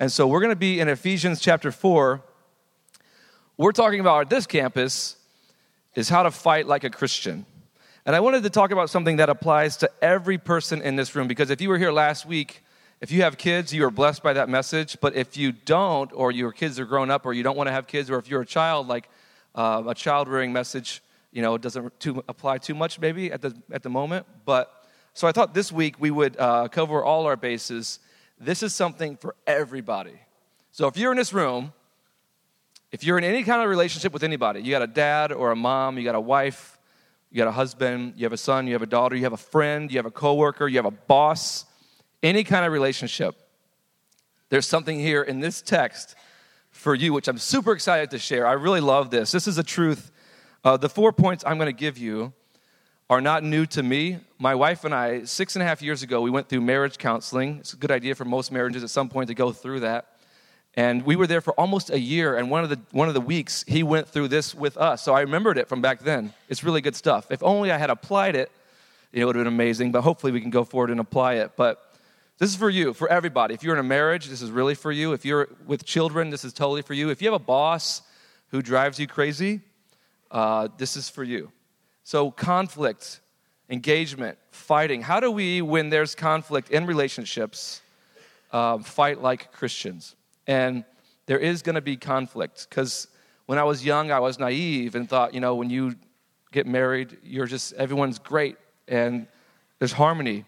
And so we're going to be in Ephesians chapter 4. We're talking about this campus is how to fight like a Christian. And I wanted to talk about something that applies to every person in this room because if you were here last week, if you have kids, you are blessed by that message. But if you don't, or your kids are grown up, or you don't want to have kids, or if you're a child, like uh, a child rearing message, you know, it doesn't too, apply too much maybe at the, at the moment. But so I thought this week we would uh, cover all our bases. This is something for everybody. So if you're in this room, if you're in any kind of relationship with anybody, you got a dad or a mom, you got a wife, you got a husband, you have a son, you have a daughter, you have a friend, you have a coworker, you have a boss, any kind of relationship, there's something here in this text for you, which I'm super excited to share. I really love this. This is a truth. Uh, the four points I'm going to give you are not new to me. My wife and I, six and a half years ago, we went through marriage counseling. It's a good idea for most marriages at some point to go through that. And we were there for almost a year, and one of the, one of the weeks, he went through this with us. So I remembered it from back then. It's really good stuff. If only I had applied it, it would have been amazing, but hopefully we can go forward and apply it. But this is for you, for everybody. If you're in a marriage, this is really for you. If you're with children, this is totally for you. If you have a boss who drives you crazy, uh, this is for you. So, conflict, engagement, fighting. How do we, when there's conflict in relationships, uh, fight like Christians? And there is going to be conflict because when I was young, I was naive and thought, you know, when you get married, you're just, everyone's great and there's harmony.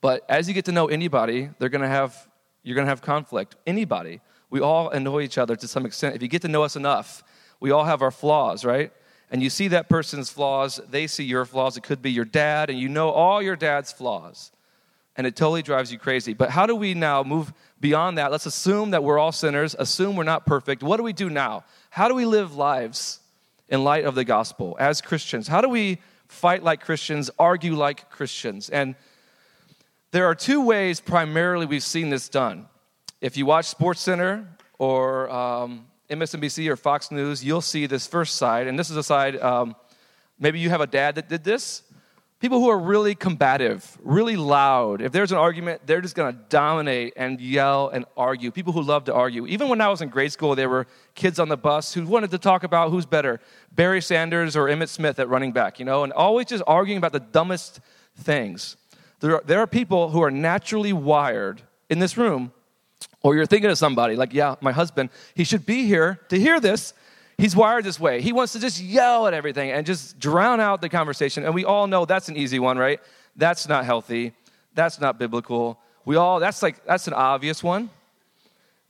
But as you get to know anybody, they're going to have you're going to have conflict. Anybody. We all annoy each other to some extent. If you get to know us enough, we all have our flaws, right? And you see that person's flaws, they see your flaws. It could be your dad, and you know all your dad's flaws. And it totally drives you crazy. But how do we now move beyond that? Let's assume that we're all sinners, assume we're not perfect. What do we do now? How do we live lives in light of the gospel as Christians? How do we fight like Christians, argue like Christians? And there are two ways primarily we've seen this done. If you watch SportsCenter or um, MSNBC or Fox News, you'll see this first side, and this is a side. Um, maybe you have a dad that did this. People who are really combative, really loud. If there's an argument, they're just to dominate and yell and argue. People who love to argue. Even when I was in grade school, there were kids on the bus who wanted to talk about who's better, Barry Sanders or Emmitt Smith at running back, you know, and always just arguing about the dumbest things. There are, there are people who are naturally wired in this room, or you're thinking of somebody like, yeah, my husband, he should be here to hear this. He's wired this way. He wants to just yell at everything and just drown out the conversation. And we all know that's an easy one, right? That's not healthy. That's not biblical. We all, that's like, that's an obvious one.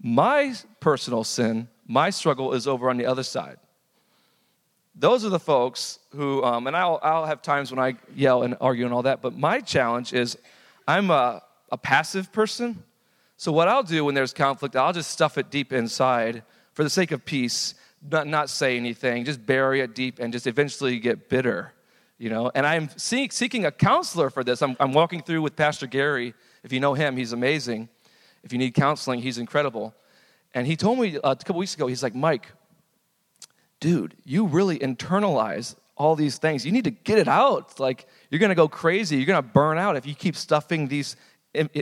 My personal sin, my struggle is over on the other side those are the folks who, um, and I'll, I'll have times when I yell and argue and all that, but my challenge is I'm a, a passive person. So, what I'll do when there's conflict, I'll just stuff it deep inside for the sake of peace, not, not say anything, just bury it deep and just eventually get bitter, you know? And I'm seek, seeking a counselor for this. I'm, I'm walking through with Pastor Gary. If you know him, he's amazing. If you need counseling, he's incredible. And he told me uh, a couple weeks ago, he's like, Mike, dude, you really internalize all these things. You need to get it out. Like, you're going to go crazy. You're going to burn out if you keep stuffing these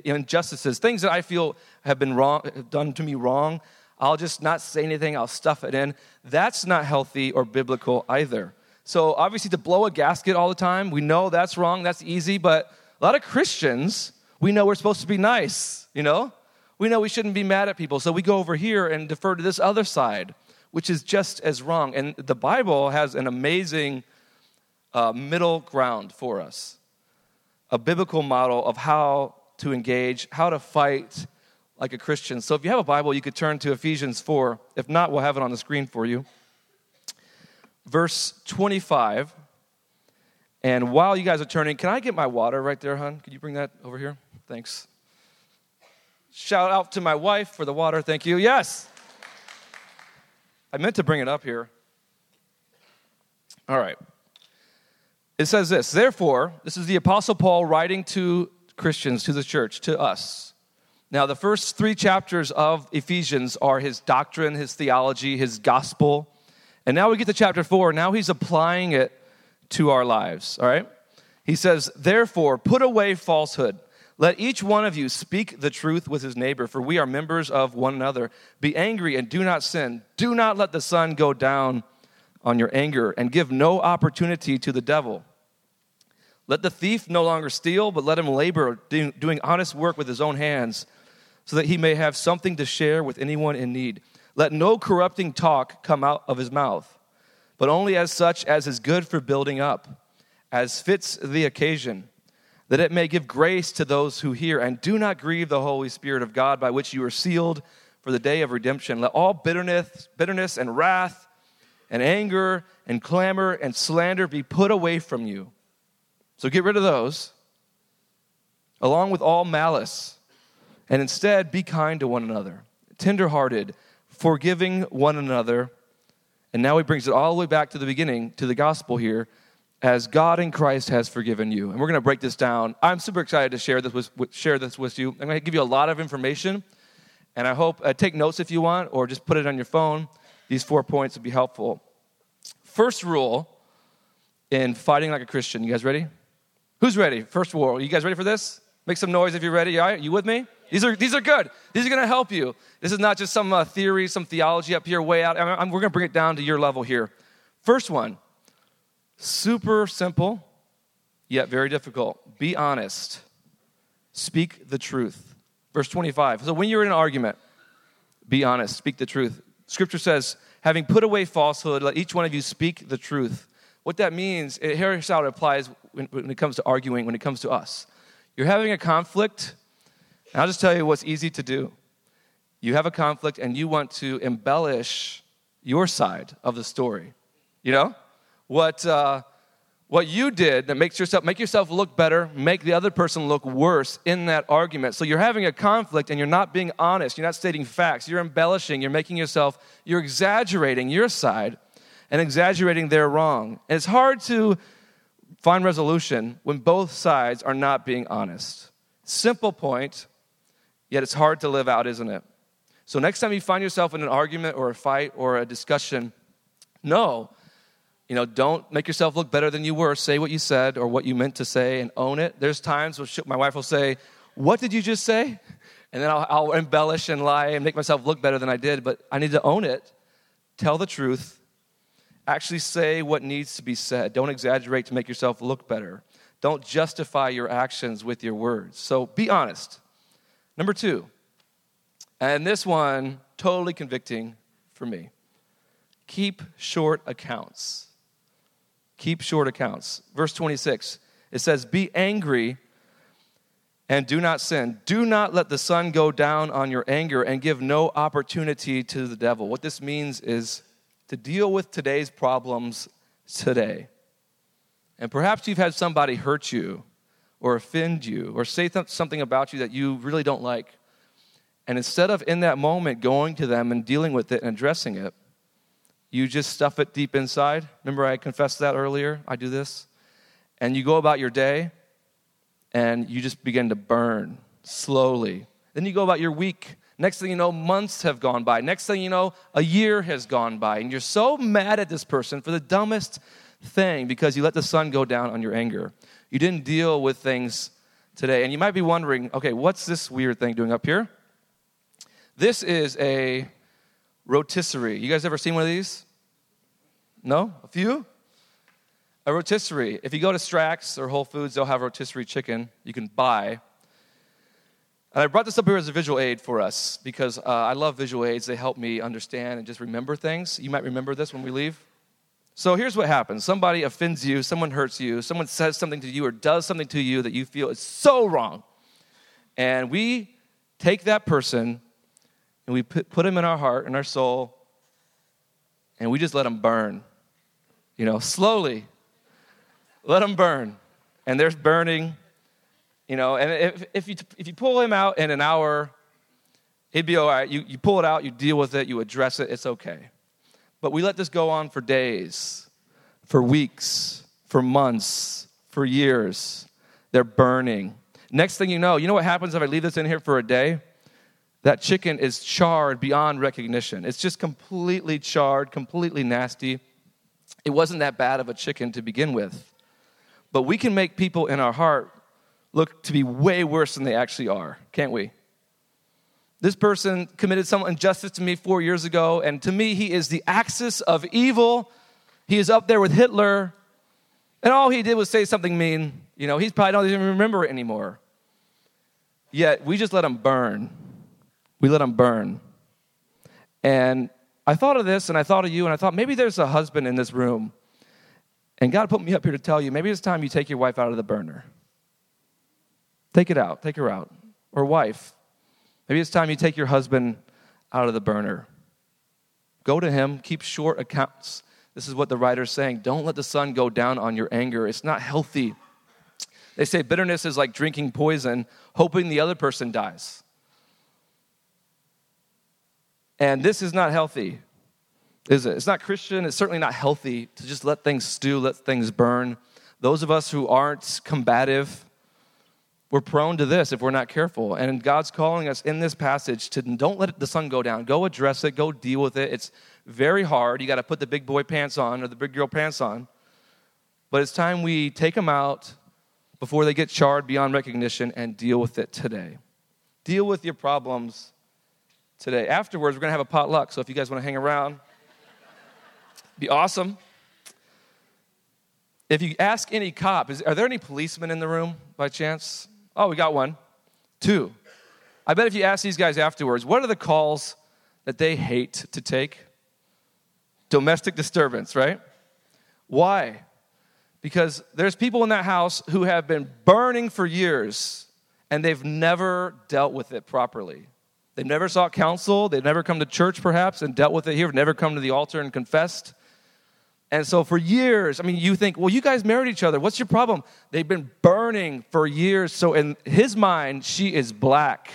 injustices, things that I feel have been wrong, have done to me wrong. I'll just not say anything. I'll stuff it in. That's not healthy or biblical either. So, obviously, to blow a gasket all the time, we know that's wrong. That's easy. But a lot of Christians, we know we're supposed to be nice, you know? We know we shouldn't be mad at people. So, we go over here and defer to this other side which is just as wrong. And the Bible has an amazing uh, middle ground for us a biblical model of how to engage, how to fight like a Christian. So if you have a Bible, you could turn to Ephesians 4. If not, we'll have it on the screen for you. Verse 25. And while you guys are turning, can I get my water right there, hon? Could you bring that over here? Thanks. Shout out to my wife for the water. Thank you. Yes. I meant to bring it up here. All right. It says this Therefore, this is the Apostle Paul writing to Christians, to the church, to us. Now, the first three chapters of Ephesians are his doctrine, his theology, his gospel. And now we get to chapter four. Now he's applying it to our lives, all right? He says, Therefore, put away falsehood. Let each one of you speak the truth with his neighbor, for we are members of one another. Be angry and do not sin. Do not let the sun go down on your anger, and give no opportunity to the devil. Let the thief no longer steal, but let him labor, doing honest work with his own hands, so that he may have something to share with anyone in need. Let no corrupting talk come out of his mouth, but only as such as is good for building up, as fits the occasion that it may give grace to those who hear. And do not grieve the Holy Spirit of God, by which you are sealed for the day of redemption. Let all bitterness, bitterness and wrath and anger and clamor and slander be put away from you. So get rid of those, along with all malice, and instead be kind to one another, tenderhearted, forgiving one another. And now he brings it all the way back to the beginning, to the gospel here as God in Christ has forgiven you. And we're going to break this down. I'm super excited to share this with, share this with you. I'm going to give you a lot of information, and I hope uh, take notes if you want, or just put it on your phone. These four points would be helpful. First rule in fighting like a Christian. You guys ready? Who's ready? First rule. You guys ready for this? Make some noise if you're ready. All right, you with me? These are, these are good. These are going to help you. This is not just some uh, theory, some theology up here, way out. I we're going to bring it down to your level here. First one Super simple, yet very difficult. Be honest. Speak the truth. Verse 25. So when you're in an argument, be honest, speak the truth. Scripture says, having put away falsehood, let each one of you speak the truth. What that means, it, here's how it applies when, when it comes to arguing, when it comes to us. You're having a conflict, and I'll just tell you what's easy to do. You have a conflict and you want to embellish your side of the story. You know? what, uh, what you did that makes yourself make yourself look better, make the other person look worse in that argument. So you're having a conflict and you're not being honest, you're not stating facts, you're embellishing, you're making yourself, you're exaggerating your side and exaggerating their wrong. And it's hard to find resolution when both sides are not being honest. Simple point, yet it's hard to live out, isn't it? So next time you find yourself in an argument or a fight or a discussion, know you know, don't make yourself look better than you were. Say what you said or what you meant to say and own it. There's times where my wife will say, What did you just say? And then I'll, I'll embellish and lie and make myself look better than I did, but I need to own it, tell the truth, actually say what needs to be said. Don't exaggerate to make yourself look better. Don't justify your actions with your words. So be honest. Number two, and this one, totally convicting for me keep short accounts. Keep short accounts. Verse 26, it says, Be angry and do not sin. Do not let the sun go down on your anger and give no opportunity to the devil. What this means is to deal with today's problems today. And perhaps you've had somebody hurt you or offend you or say th- something about you that you really don't like. And instead of in that moment going to them and dealing with it and addressing it, you just stuff it deep inside. Remember, I confessed that earlier? I do this. And you go about your day and you just begin to burn slowly. Then you go about your week. Next thing you know, months have gone by. Next thing you know, a year has gone by. And you're so mad at this person for the dumbest thing because you let the sun go down on your anger. You didn't deal with things today. And you might be wondering okay, what's this weird thing doing up here? This is a rotisserie. You guys ever seen one of these? No? A few? A rotisserie. If you go to Strack's or Whole Foods, they'll have rotisserie chicken you can buy. And I brought this up here as a visual aid for us because uh, I love visual aids. They help me understand and just remember things. You might remember this when we leave. So here's what happens somebody offends you, someone hurts you, someone says something to you or does something to you that you feel is so wrong. And we take that person and we put, put them in our heart and our soul, and we just let them burn. You know, slowly, let them burn. And there's burning, you know, and if, if, you, if you pull him out in an hour, it'd be all right. You, you pull it out, you deal with it, you address it, it's okay. But we let this go on for days, for weeks, for months, for years. They're burning. Next thing you know, you know what happens if I leave this in here for a day? that chicken is charred beyond recognition. It's just completely charred, completely nasty. It wasn't that bad of a chicken to begin with. But we can make people in our heart look to be way worse than they actually are, can't we? This person committed some injustice to me four years ago, and to me, he is the axis of evil. He is up there with Hitler, and all he did was say something mean. You know, he's probably don't even remember it anymore. Yet we just let him burn. We let him burn. And I thought of this, and I thought of you, and I thought maybe there's a husband in this room, and God put me up here to tell you maybe it's time you take your wife out of the burner. Take it out, take her out. Or wife, maybe it's time you take your husband out of the burner. Go to him, keep short accounts. This is what the writer's saying. Don't let the sun go down on your anger. It's not healthy. They say bitterness is like drinking poison, hoping the other person dies. And this is not healthy, is it? It's not Christian. It's certainly not healthy to just let things stew, let things burn. Those of us who aren't combative, we're prone to this if we're not careful. And God's calling us in this passage to don't let the sun go down. Go address it, go deal with it. It's very hard. You got to put the big boy pants on or the big girl pants on. But it's time we take them out before they get charred beyond recognition and deal with it today. Deal with your problems today. Afterwards, we're going to have a potluck. So if you guys want to hang around, be awesome. If you ask any cop, is, are there any policemen in the room by chance? Oh, we got one. Two. I bet if you ask these guys afterwards, what are the calls that they hate to take? Domestic disturbance, right? Why? Because there's people in that house who have been burning for years and they've never dealt with it properly. They've never sought counsel, they've never come to church perhaps and dealt with it here, never come to the altar and confessed. And so for years, I mean, you think, well, you guys married each other. What's your problem? They've been burning for years. So in his mind, she is black.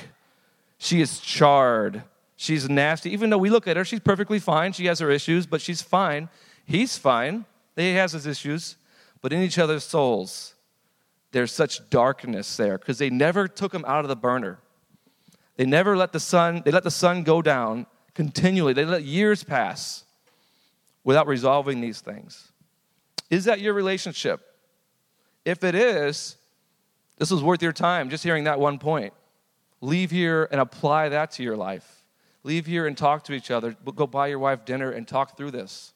She is charred. She's nasty. Even though we look at her, she's perfectly fine. She has her issues, but she's fine. He's fine. He has his issues. But in each other's souls, there's such darkness there because they never took him out of the burner. They never let the sun, they let the sun go down continually. They let years pass without resolving these things. Is that your relationship? If it is, this was worth your time just hearing that one point. Leave here and apply that to your life. Leave here and talk to each other. Go buy your wife dinner and talk through this.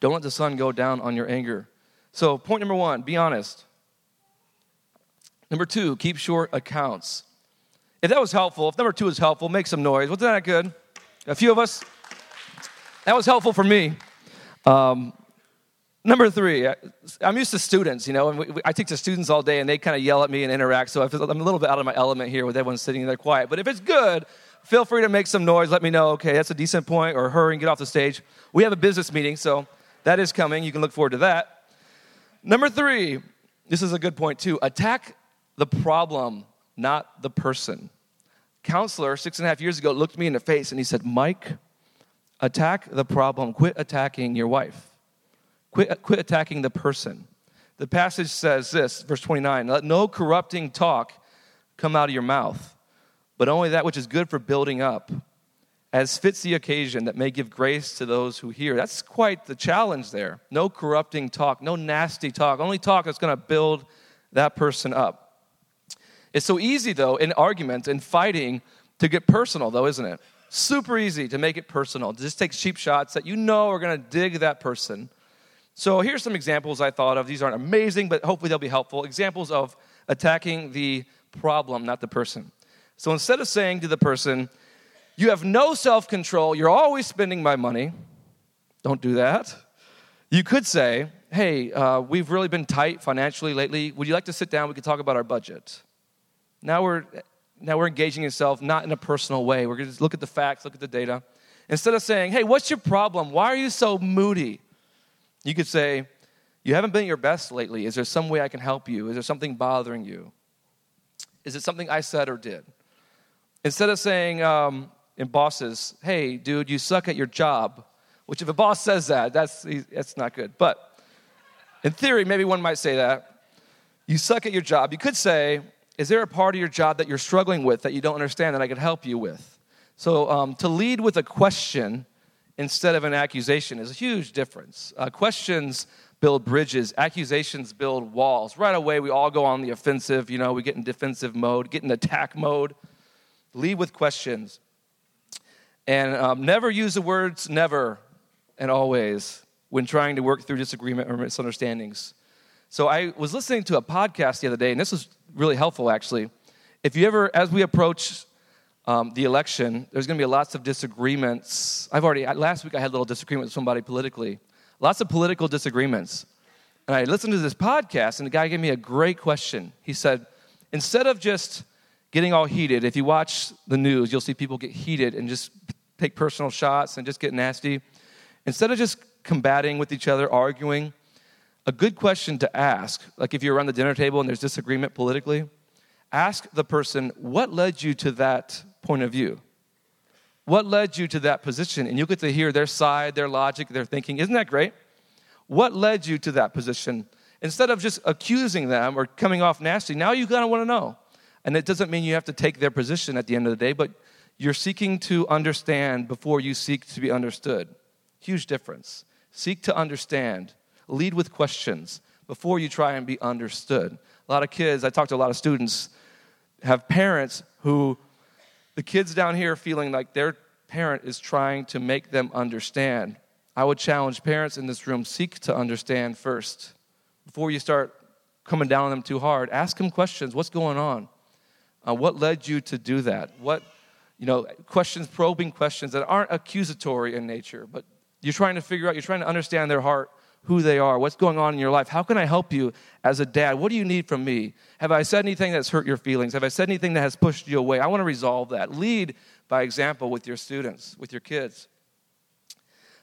Don't let the sun go down on your anger. So, point number one be honest. Number two, keep short accounts. If that was helpful, if number two is helpful, make some noise. Wasn't that good? A few of us? That was helpful for me. Um, number three, I'm used to students, you know, and we, I teach to students all day and they kind of yell at me and interact, so I'm a little bit out of my element here with everyone sitting there quiet. But if it's good, feel free to make some noise. Let me know, okay, that's a decent point, or hurry and get off the stage. We have a business meeting, so that is coming. You can look forward to that. Number three, this is a good point too attack the problem, not the person. Counselor, six and a half years ago, looked me in the face and he said, Mike, Attack the problem. Quit attacking your wife. Quit, quit attacking the person. The passage says this, verse 29 Let no corrupting talk come out of your mouth, but only that which is good for building up, as fits the occasion that may give grace to those who hear. That's quite the challenge there. No corrupting talk, no nasty talk, only talk that's going to build that person up. It's so easy, though, in arguments and fighting to get personal, though, isn't it? Super easy to make it personal. Just take cheap shots that you know are going to dig that person. So here's some examples I thought of. These aren't amazing, but hopefully they'll be helpful. Examples of attacking the problem, not the person. So instead of saying to the person, you have no self control, you're always spending my money, don't do that. You could say, hey, uh, we've really been tight financially lately. Would you like to sit down? We could talk about our budget. Now we're now we're engaging yourself not in a personal way. We're going to look at the facts, look at the data. Instead of saying, hey, what's your problem? Why are you so moody? You could say, you haven't been at your best lately. Is there some way I can help you? Is there something bothering you? Is it something I said or did? Instead of saying, um, in bosses, hey, dude, you suck at your job, which if a boss says that, that's, that's not good. But in theory, maybe one might say that. You suck at your job. You could say, is there a part of your job that you're struggling with that you don't understand that I could help you with? So, um, to lead with a question instead of an accusation is a huge difference. Uh, questions build bridges, accusations build walls. Right away, we all go on the offensive. You know, we get in defensive mode, get in attack mode. Lead with questions. And um, never use the words never and always when trying to work through disagreement or misunderstandings. So I was listening to a podcast the other day, and this was really helpful actually. If you ever, as we approach um, the election, there's going to be lots of disagreements. I've already, last week I had a little disagreement with somebody politically. Lots of political disagreements. And I listened to this podcast, and the guy gave me a great question. He said, instead of just getting all heated, if you watch the news, you'll see people get heated and just take personal shots and just get nasty. Instead of just combating with each other, arguing, a good question to ask, like if you're around the dinner table and there's disagreement politically, ask the person, what led you to that point of view? What led you to that position? And you'll get to hear their side, their logic, their thinking. Isn't that great? What led you to that position? Instead of just accusing them or coming off nasty, now you kind of want to know. And it doesn't mean you have to take their position at the end of the day, but you're seeking to understand before you seek to be understood. Huge difference. Seek to understand. Lead with questions before you try and be understood. A lot of kids, I talk to a lot of students, have parents who the kids down here feeling like their parent is trying to make them understand. I would challenge parents in this room seek to understand first. Before you start coming down on them too hard, ask them questions. What's going on? Uh, what led you to do that? What, you know, questions, probing questions that aren't accusatory in nature, but you're trying to figure out, you're trying to understand their heart who they are, what's going on in your life. How can I help you as a dad? What do you need from me? Have I said anything that's hurt your feelings? Have I said anything that has pushed you away? I want to resolve that. Lead by example with your students, with your kids.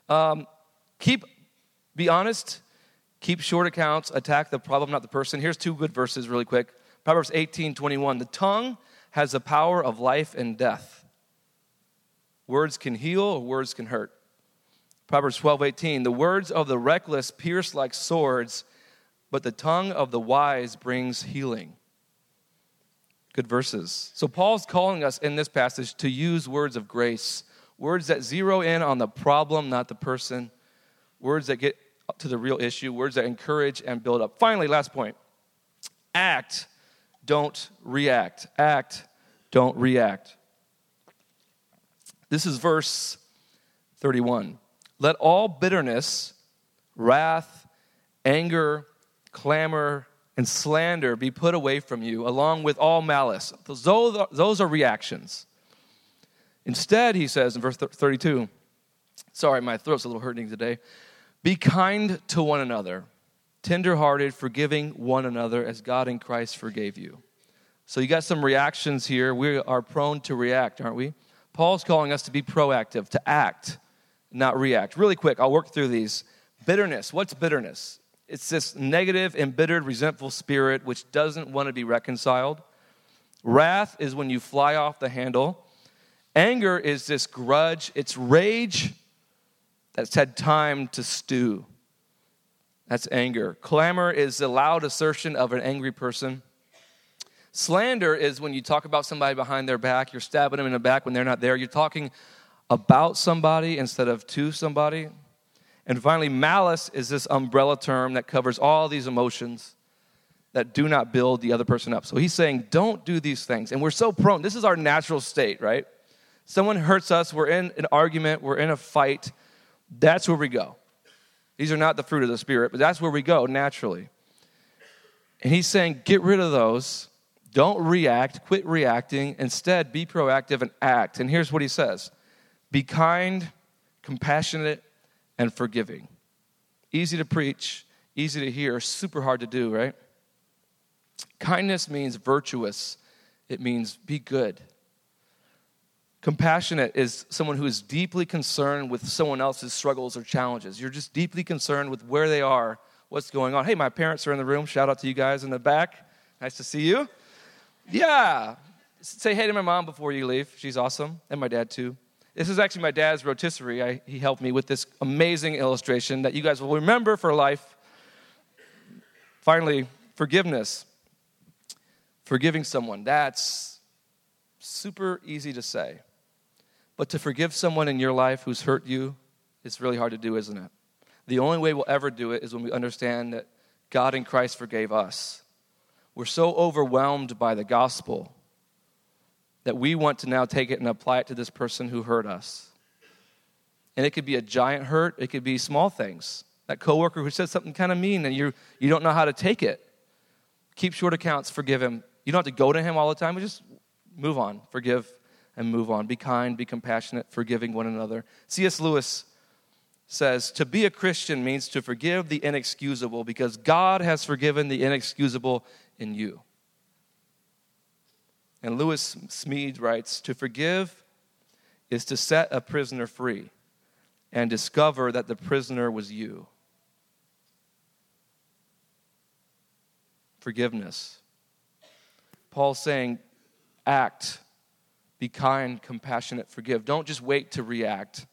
Um, keep, be honest, keep short accounts, attack the problem, not the person. Here's two good verses, really quick. Proverbs 18 21. The tongue has the power of life and death. Words can heal, or words can hurt. Proverbs 12, 18. The words of the reckless pierce like swords, but the tongue of the wise brings healing. Good verses. So, Paul's calling us in this passage to use words of grace, words that zero in on the problem, not the person, words that get to the real issue, words that encourage and build up. Finally, last point act, don't react. Act, don't react. This is verse 31. Let all bitterness, wrath, anger, clamor, and slander be put away from you, along with all malice. Those are reactions. Instead, he says in verse 32, sorry, my throat's a little hurting today. Be kind to one another, tenderhearted, forgiving one another as God in Christ forgave you. So you got some reactions here. We are prone to react, aren't we? Paul's calling us to be proactive, to act not react. Really quick, I'll work through these. Bitterness. What's bitterness? It's this negative, embittered, resentful spirit which doesn't want to be reconciled. Wrath is when you fly off the handle. Anger is this grudge, it's rage that's had time to stew. That's anger. Clamor is the loud assertion of an angry person. Slander is when you talk about somebody behind their back, you're stabbing them in the back when they're not there. You're talking about somebody instead of to somebody. And finally, malice is this umbrella term that covers all these emotions that do not build the other person up. So he's saying, don't do these things. And we're so prone. This is our natural state, right? Someone hurts us, we're in an argument, we're in a fight. That's where we go. These are not the fruit of the Spirit, but that's where we go naturally. And he's saying, get rid of those. Don't react, quit reacting. Instead, be proactive and act. And here's what he says be kind, compassionate, and forgiving. Easy to preach, easy to hear, super hard to do, right? Kindness means virtuous, it means be good. Compassionate is someone who is deeply concerned with someone else's struggles or challenges. You're just deeply concerned with where they are, what's going on. Hey, my parents are in the room. Shout out to you guys in the back. Nice to see you. Yeah. Say hey to my mom before you leave. She's awesome. And my dad, too. This is actually my dad's rotisserie. I, he helped me with this amazing illustration that you guys will remember for life. Finally, forgiveness. Forgiving someone. That's super easy to say. But to forgive someone in your life who's hurt you, it's really hard to do, isn't it? The only way we'll ever do it is when we understand that God in Christ forgave us. We're so overwhelmed by the gospel that we want to now take it and apply it to this person who hurt us. And it could be a giant hurt, it could be small things. That coworker who said something kind of mean and you you don't know how to take it. Keep short accounts, forgive him. You don't have to go to him all the time, but just move on, forgive and move on. Be kind, be compassionate, forgiving one another. C.S. Lewis says to be a Christian means to forgive the inexcusable because God has forgiven the inexcusable in you. And Lewis Smedes writes to forgive is to set a prisoner free and discover that the prisoner was you. Forgiveness. Paul's saying, act, be kind, compassionate, forgive. Don't just wait to react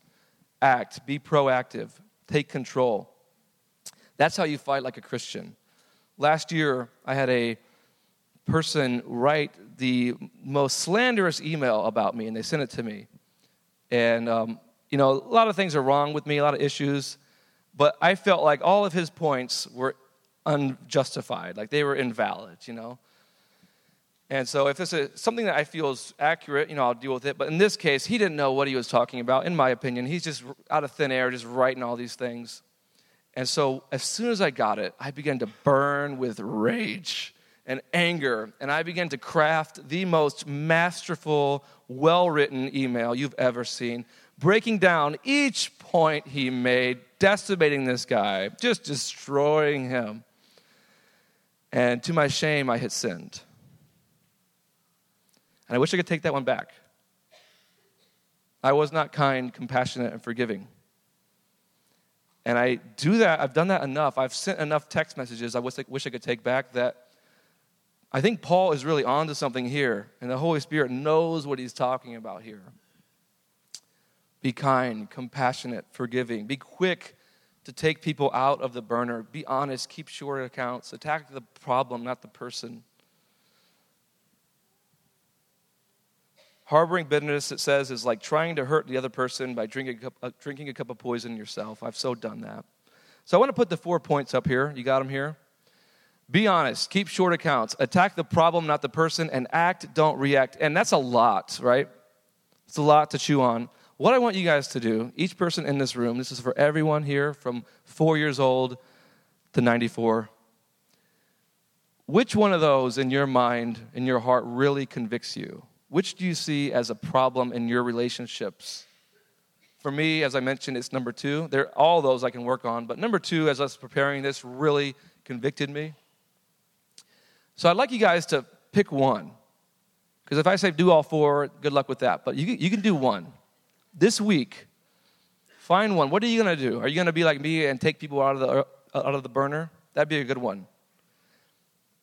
act, be proactive, take control. That's how you fight like a Christian. Last year, I had a person write the most slanderous email about me, and they sent it to me. And, um, you know, a lot of things are wrong with me, a lot of issues, but I felt like all of his points were unjustified, like they were invalid, you know. And so, if this is something that I feel is accurate, you know, I'll deal with it. But in this case, he didn't know what he was talking about, in my opinion. He's just out of thin air, just writing all these things. And so, as soon as I got it, I began to burn with rage and anger. And I began to craft the most masterful, well written email you've ever seen, breaking down each point he made, decimating this guy, just destroying him. And to my shame, I had sinned. And I wish I could take that one back. I was not kind, compassionate, and forgiving. And I do that, I've done that enough. I've sent enough text messages I wish I, wish I could take back that I think Paul is really onto something here, and the Holy Spirit knows what he's talking about here. Be kind, compassionate, forgiving. Be quick to take people out of the burner. Be honest, keep short accounts. Attack the problem, not the person. Harboring bitterness, it says, is like trying to hurt the other person by drinking a cup, uh, drinking a cup of poison yourself. I've so done that. So I want to put the four points up here. You got them here? Be honest, keep short accounts, attack the problem, not the person, and act, don't react. And that's a lot, right? It's a lot to chew on. What I want you guys to do, each person in this room, this is for everyone here from four years old to 94. Which one of those in your mind, in your heart, really convicts you? Which do you see as a problem in your relationships? For me, as I mentioned, it's number two. There all those I can work on, but number two, as I was preparing this, really convicted me. So I'd like you guys to pick one. Because if I say do all four, good luck with that. But you, you can do one. This week, find one. What are you going to do? Are you going to be like me and take people out of, the, out of the burner? That'd be a good one.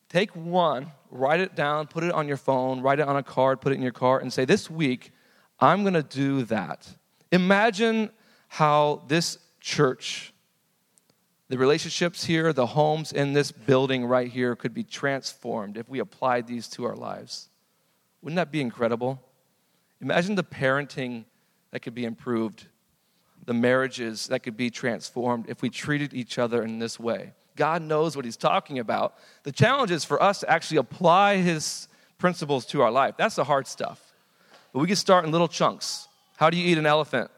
Take one, write it down, put it on your phone, write it on a card, put it in your car, and say, This week, I'm going to do that. Imagine how this church, the relationships here, the homes in this building right here could be transformed if we applied these to our lives. Wouldn't that be incredible? Imagine the parenting that could be improved, the marriages that could be transformed if we treated each other in this way. God knows what He's talking about. The challenge is for us to actually apply His principles to our life. That's the hard stuff. But we can start in little chunks. How do you eat an elephant?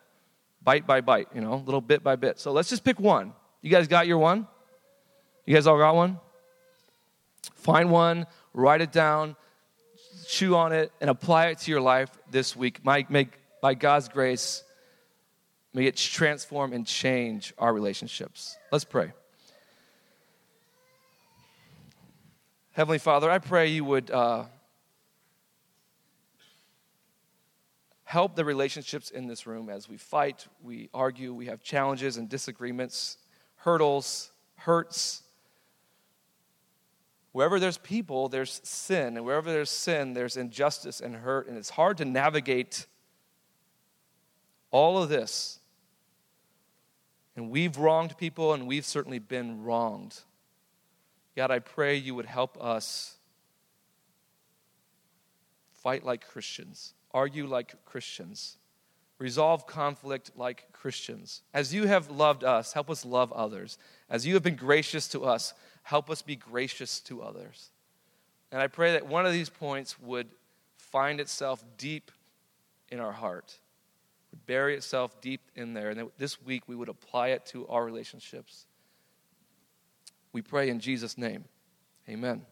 Bite by bite, you know, little bit by bit. So let's just pick one. You guys got your one? You guys all got one? Find one, write it down, chew on it, and apply it to your life this week. May, may, by God's grace, may it transform and change our relationships. Let's pray. Heavenly Father, I pray you would uh, help the relationships in this room as we fight, we argue, we have challenges and disagreements, hurdles, hurts. Wherever there's people, there's sin. And wherever there's sin, there's injustice and hurt. And it's hard to navigate all of this. And we've wronged people, and we've certainly been wronged. God, I pray you would help us fight like Christians, argue like Christians, resolve conflict like Christians. As you have loved us, help us love others. As you have been gracious to us, help us be gracious to others. And I pray that one of these points would find itself deep in our heart, would bury itself deep in there, and that this week we would apply it to our relationships. We pray in Jesus' name. Amen.